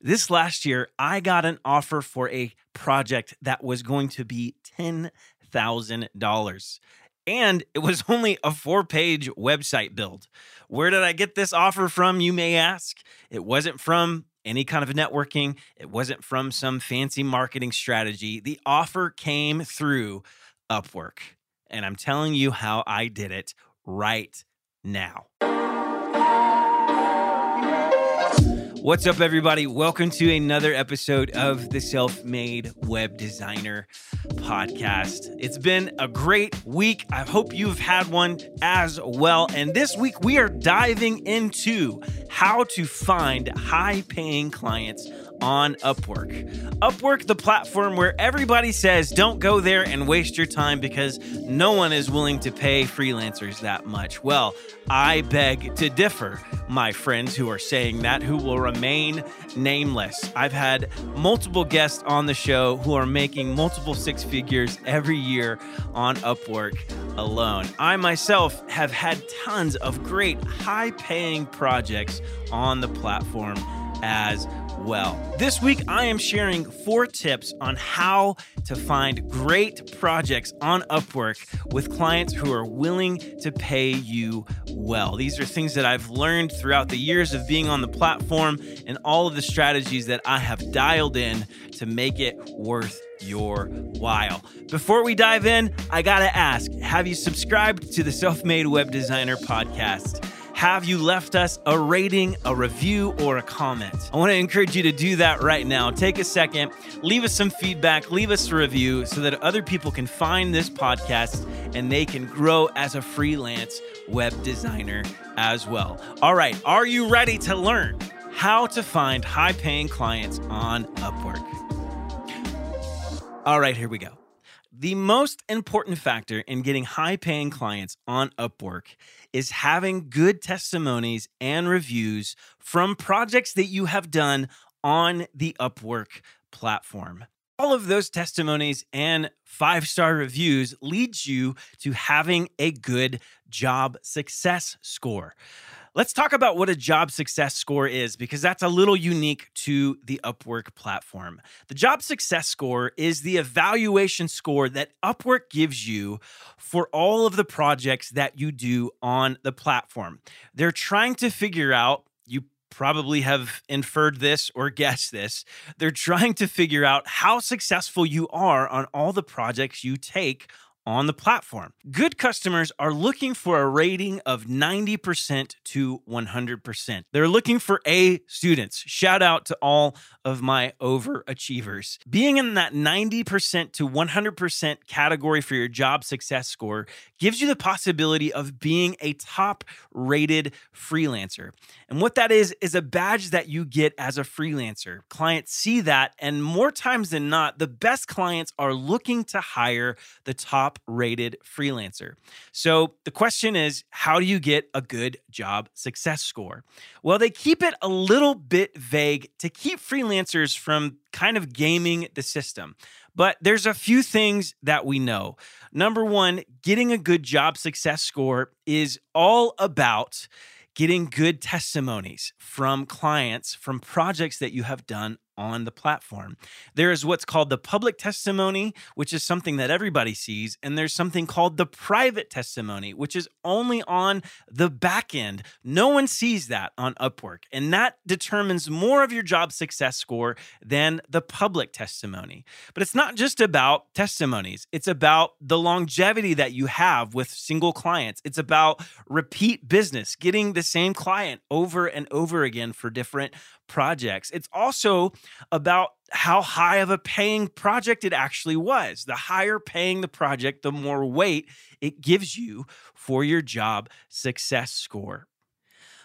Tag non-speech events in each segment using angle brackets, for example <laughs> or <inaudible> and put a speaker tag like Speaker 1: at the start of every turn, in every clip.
Speaker 1: This last year, I got an offer for a project that was going to be $10,000. And it was <laughs> only a four page website build. Where did I get this offer from, you may ask? It wasn't from any kind of networking, it wasn't from some fancy marketing strategy. The offer came through Upwork. And I'm telling you how I did it right now. What's up, everybody? Welcome to another episode of the Self Made Web Designer Podcast. It's been a great week. I hope you've had one as well. And this week, we are diving into how to find high paying clients on Upwork. Upwork, the platform where everybody says don't go there and waste your time because no one is willing to pay freelancers that much. Well, I beg to differ, my friends who are saying that, who will remain nameless. I've had multiple guests on the show who are making multiple six figures every year on Upwork alone. I myself have had tons of great high paying projects on the platform as well. This week, I am sharing four tips on how to find great projects on Upwork with clients who are willing to pay you well. These are things that I've learned throughout the years of being on the platform and all of the strategies that I have dialed in to make it worth your while. Before we dive in, I gotta ask have you subscribed to the Self Made Web Designer podcast? Have you left us a rating, a review, or a comment? I want to encourage you to do that right now. Take a second, leave us some feedback, leave us a review so that other people can find this podcast and they can grow as a freelance web designer as well. All right, are you ready to learn how to find high paying clients on Upwork? All right, here we go. The most important factor in getting high paying clients on Upwork is having good testimonies and reviews from projects that you have done on the Upwork platform. All of those testimonies and five star reviews leads you to having a good job success score. Let's talk about what a job success score is because that's a little unique to the Upwork platform. The job success score is the evaluation score that Upwork gives you for all of the projects that you do on the platform. They're trying to figure out, you probably have inferred this or guessed this. They're trying to figure out how successful you are on all the projects you take on the platform. Good customers are looking for a rating of 90% to 100%. They're looking for A students. Shout out to all of my overachievers. Being in that 90% to 100% category for your job success score gives you the possibility of being a top rated freelancer. And what that is, is a badge that you get as a freelancer. Clients see that, and more times than not, the best clients are looking to hire the top rated freelancer. So the question is, how do you get a good job success score? Well, they keep it a little bit vague to keep freelancers from kind of gaming the system. But there's a few things that we know. Number one, getting a good job success score is all about getting good testimonies from clients from projects that you have done on the platform. There is what's called the public testimony, which is something that everybody sees, and there's something called the private testimony, which is only on the back end. No one sees that on Upwork, and that determines more of your job success score than the public testimony. But it's not just about testimonies, it's about the longevity that you have with single clients. It's about repeat business, getting the same client over and over again for different projects. It's also about how high of a paying project it actually was. The higher paying the project, the more weight it gives you for your job success score.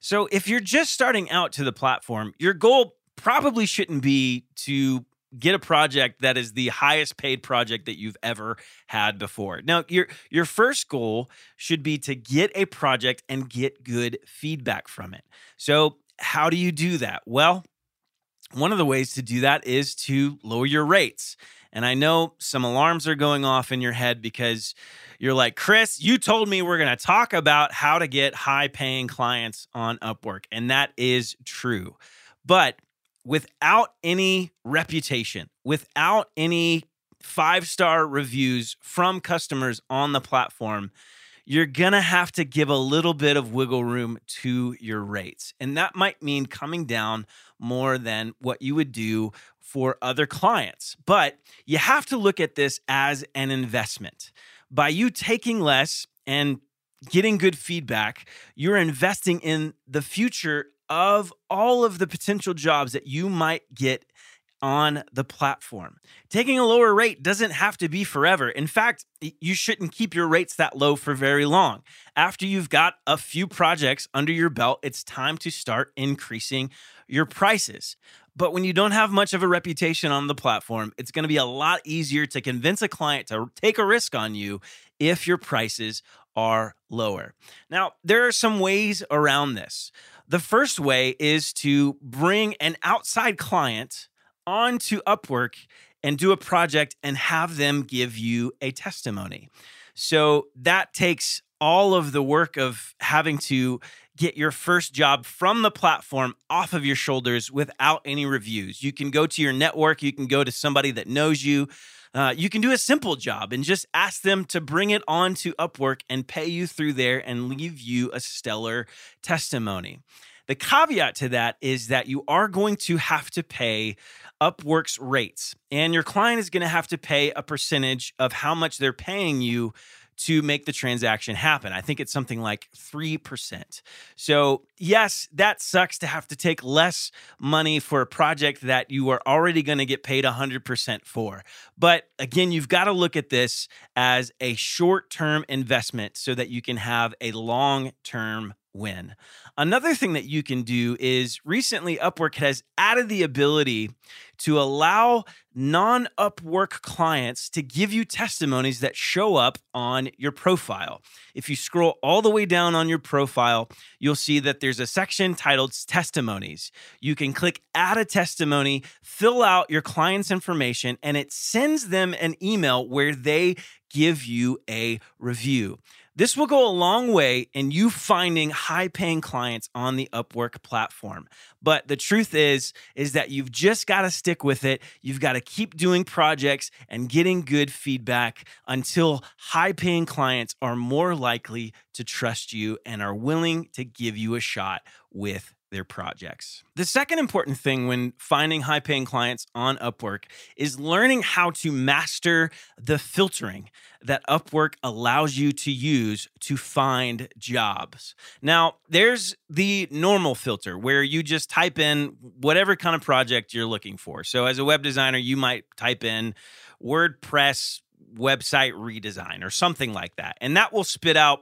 Speaker 1: So, if you're just starting out to the platform, your goal probably shouldn't be to get a project that is the highest paid project that you've ever had before. Now, your your first goal should be to get a project and get good feedback from it. So, how do you do that? Well, one of the ways to do that is to lower your rates. And I know some alarms are going off in your head because you're like, Chris, you told me we're going to talk about how to get high paying clients on Upwork. And that is true. But without any reputation, without any five star reviews from customers on the platform, you're going to have to give a little bit of wiggle room to your rates. And that might mean coming down more than what you would do for other clients. But you have to look at this as an investment. By you taking less and getting good feedback, you're investing in the future of all of the potential jobs that you might get on the platform. Taking a lower rate doesn't have to be forever. In fact, you shouldn't keep your rates that low for very long. After you've got a few projects under your belt, it's time to start increasing your prices. But when you don't have much of a reputation on the platform, it's going to be a lot easier to convince a client to take a risk on you if your prices are lower. Now, there are some ways around this. The first way is to bring an outside client onto Upwork and do a project and have them give you a testimony. So that takes all of the work of having to get your first job from the platform off of your shoulders without any reviews. You can go to your network, you can go to somebody that knows you. Uh, you can do a simple job and just ask them to bring it on to Upwork and pay you through there and leave you a stellar testimony. The caveat to that is that you are going to have to pay Upwork's rates, and your client is going to have to pay a percentage of how much they're paying you to make the transaction happen. I think it's something like 3%. So, yes, that sucks to have to take less money for a project that you are already going to get paid 100% for. But again, you've got to look at this as a short term investment so that you can have a long term win. Another thing that you can do is recently Upwork has added the ability to allow non Upwork clients to give you testimonies that show up on your profile. If you scroll all the way down on your profile, you'll see that there's a section titled Testimonies. You can click Add a Testimony, fill out your client's information, and it sends them an email where they give you a review. This will go a long way in you finding high paying clients on the Upwork platform. But the truth is is that you've just got to stick with it. You've got to keep doing projects and getting good feedback until high paying clients are more likely to trust you and are willing to give you a shot with their projects. The second important thing when finding high paying clients on Upwork is learning how to master the filtering that Upwork allows you to use to find jobs. Now, there's the normal filter where you just type in whatever kind of project you're looking for. So, as a web designer, you might type in WordPress website redesign or something like that, and that will spit out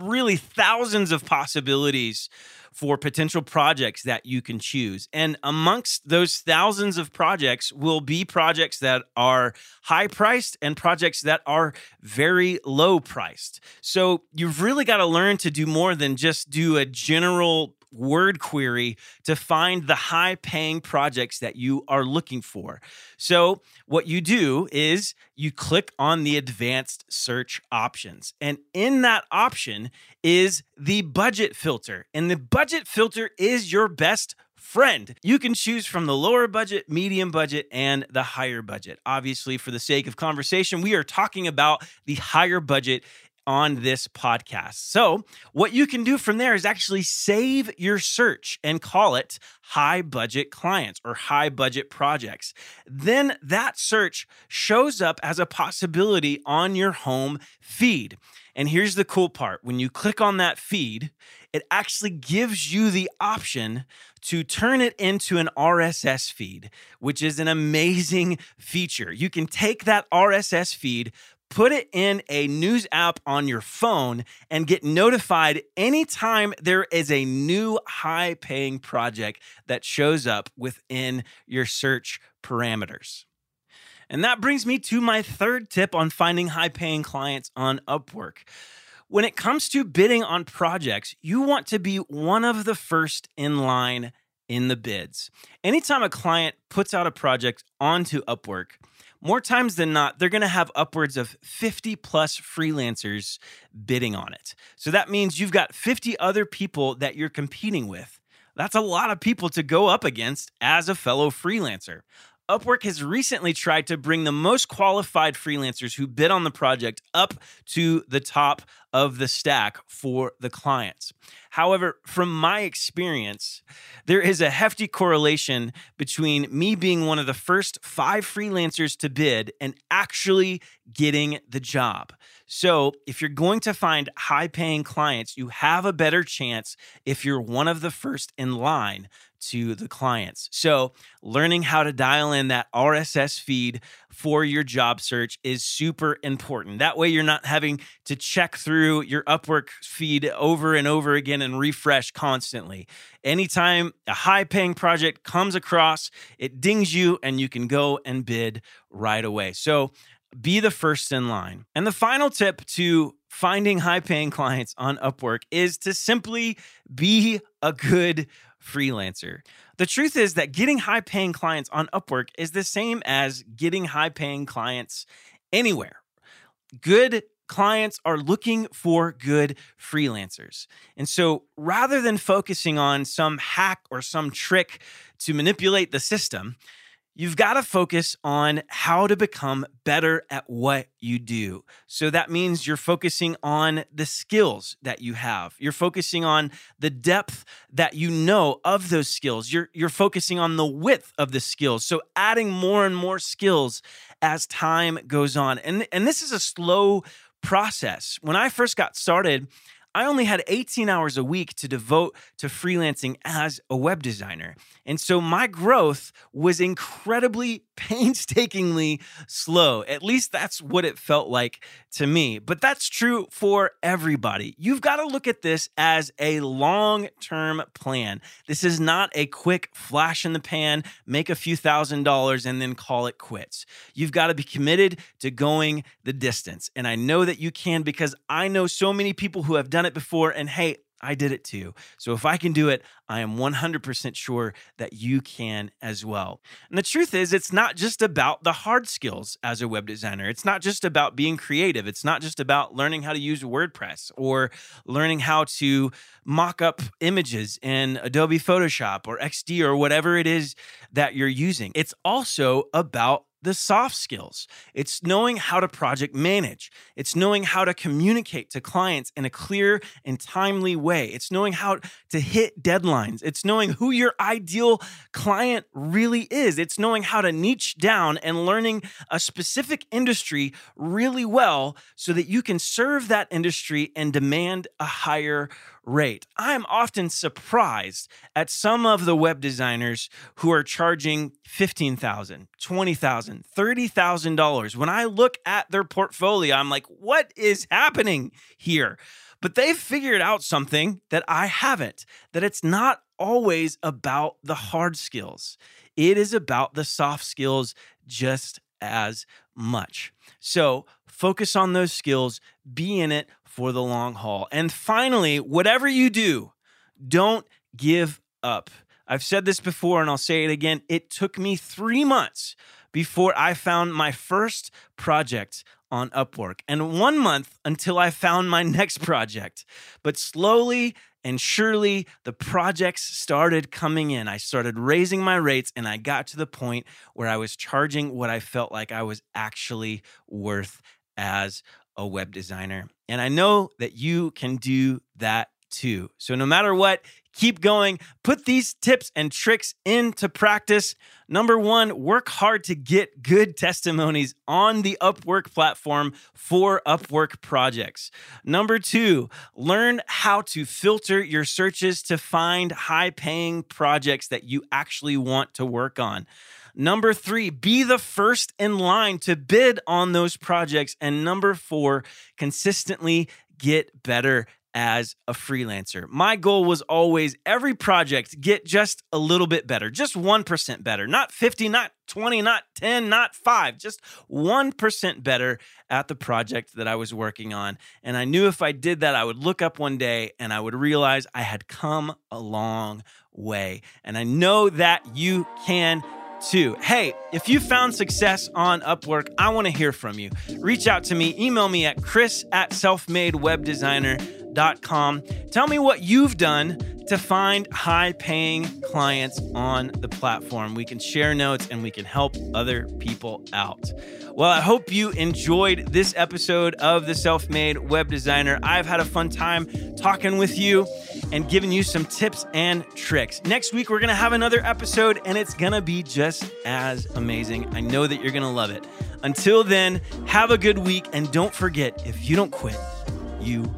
Speaker 1: really thousands of possibilities for potential projects that you can choose. And amongst those thousands of projects will be projects that are high priced and projects that are very low priced. So you've really got to learn to do more than just do a general word query to find the high paying projects that you are looking for. So, what you do is you click on the advanced search options. And in that option is the budget filter. And the budget filter is your best friend. You can choose from the lower budget, medium budget, and the higher budget. Obviously, for the sake of conversation, we are talking about the higher budget on this podcast. So, what you can do from there is actually save your search and call it high budget clients or high budget projects. Then that search shows up as a possibility on your home feed. And here's the cool part when you click on that feed, it actually gives you the option to turn it into an RSS feed, which is an amazing feature. You can take that RSS feed, put it in a news app on your phone and get notified anytime there is a new high paying project that shows up within your search parameters. And that brings me to my third tip on finding high paying clients on Upwork. When it comes to bidding on projects, you want to be one of the first in line in the bids. Anytime a client puts out a project onto Upwork, more times than not, they're going to have upwards of 50 plus freelancers bidding on it. So that means you've got 50 other people that you're competing with. That's a lot of people to go up against as a fellow freelancer. Upwork has recently tried to bring the most qualified freelancers who bid on the project up to the top of the stack for the clients. However, from my experience, there is a hefty correlation between me being one of the first five freelancers to bid and actually getting the job. So, if you're going to find high paying clients, you have a better chance if you're one of the first in line to the clients. So, learning how to dial in that RSS feed for your job search is super important. That way, you're not having to check through your Upwork feed over and over again and refresh constantly. Anytime a high paying project comes across, it dings you and you can go and bid right away. So, be the first in line. And the final tip to finding high paying <laughs> clients on Upwork is to simply be a good freelancer. The truth is that getting high paying clients on Upwork is the same as getting high paying clients anywhere. Good clients are looking for good freelancers. And so rather than focusing on some hack or some trick to manipulate the system, You've got to focus on how to become better at what you do. So that means you're focusing on the skills that you have. You're focusing on the depth that you know of those skills. You're you're focusing on the width of the skills. So adding more and more skills as time goes on. And and this is a slow process. When I first got started, I only had 18 hours a week to devote to freelancing as a web designer. And so my growth was incredibly painstakingly slow. At least that's what it felt like to me. But that's true for everybody. You've got to look at this as a long term plan. This is not a quick flash in the pan, make a few thousand dollars, and then call it quits. You've got to be committed to going the distance. And I know that you can because I know so many people who have done it before. And hey, I did it too. So if I can do it, I am 100% sure that you can as well. And the truth is, it's not just about the hard skills as a web designer. It's not just about being creative. It's not just about learning how to use WordPress or learning how to mock up images in Adobe Photoshop or XD or whatever it is that you're using. It's also about the soft skills. It's knowing how to project manage. It's knowing how to communicate to clients in a clear and timely way. It's knowing how to hit deadlines. It's knowing who your ideal client really is. It's knowing how to niche down and learning a specific industry really well so that you can serve that industry and demand a higher rate. I'm often surprised at some of the web designers who are charging $15,000, $20,000, $30,000. When I look at their portfolio, I'm like, what is happening here? But they've figured out something that I haven't, that it's not always about the hard skills. It is about the soft skills just as much. So focus on those skills, be in it for the long haul. And finally, whatever you do, don't give up. I've said this before and I'll say it again. It took me three months before I found my first project on Upwork, and one month until I found my <laughs> next project. But slowly and surely, the projects started coming in. I started raising my rates, and I got to the point where I was charging what I felt like I was actually worth as a web designer. And I know that you can do that too. So no matter what, keep going. Put these tips and tricks into practice. Number one, work hard to get good testimonies on the Upwork platform for Upwork projects. Number two, learn how to filter your searches to find high paying projects that you actually want to work on. Number three, be the first in line to bid on those projects. And number four, consistently get better as a freelancer. My goal was always every project get just a little bit better, just 1% better, not 50, not 20, not 10, not 5, just 1% better at the project that I was working on. And I knew if I did that, I would look up one day and I would realize I had come a long way. And I know that you can too. Hey, if you found success on Upwork, I want to hear from you. Reach out to me, email me at chris at selfmadewebdesigner.com selfmade.com. Tell me what you've done to find high paying clients on the platform. We can share notes and we can help other people out. Well, I hope you enjoyed this episode of The Self Made Web Designer. I've had a fun time talking with you and giving you some tips and tricks. Next week, we're going to have another episode and it's going to be just as amazing. I know that you're going to love it. Until then, have a good week and don't forget if you don't quit, you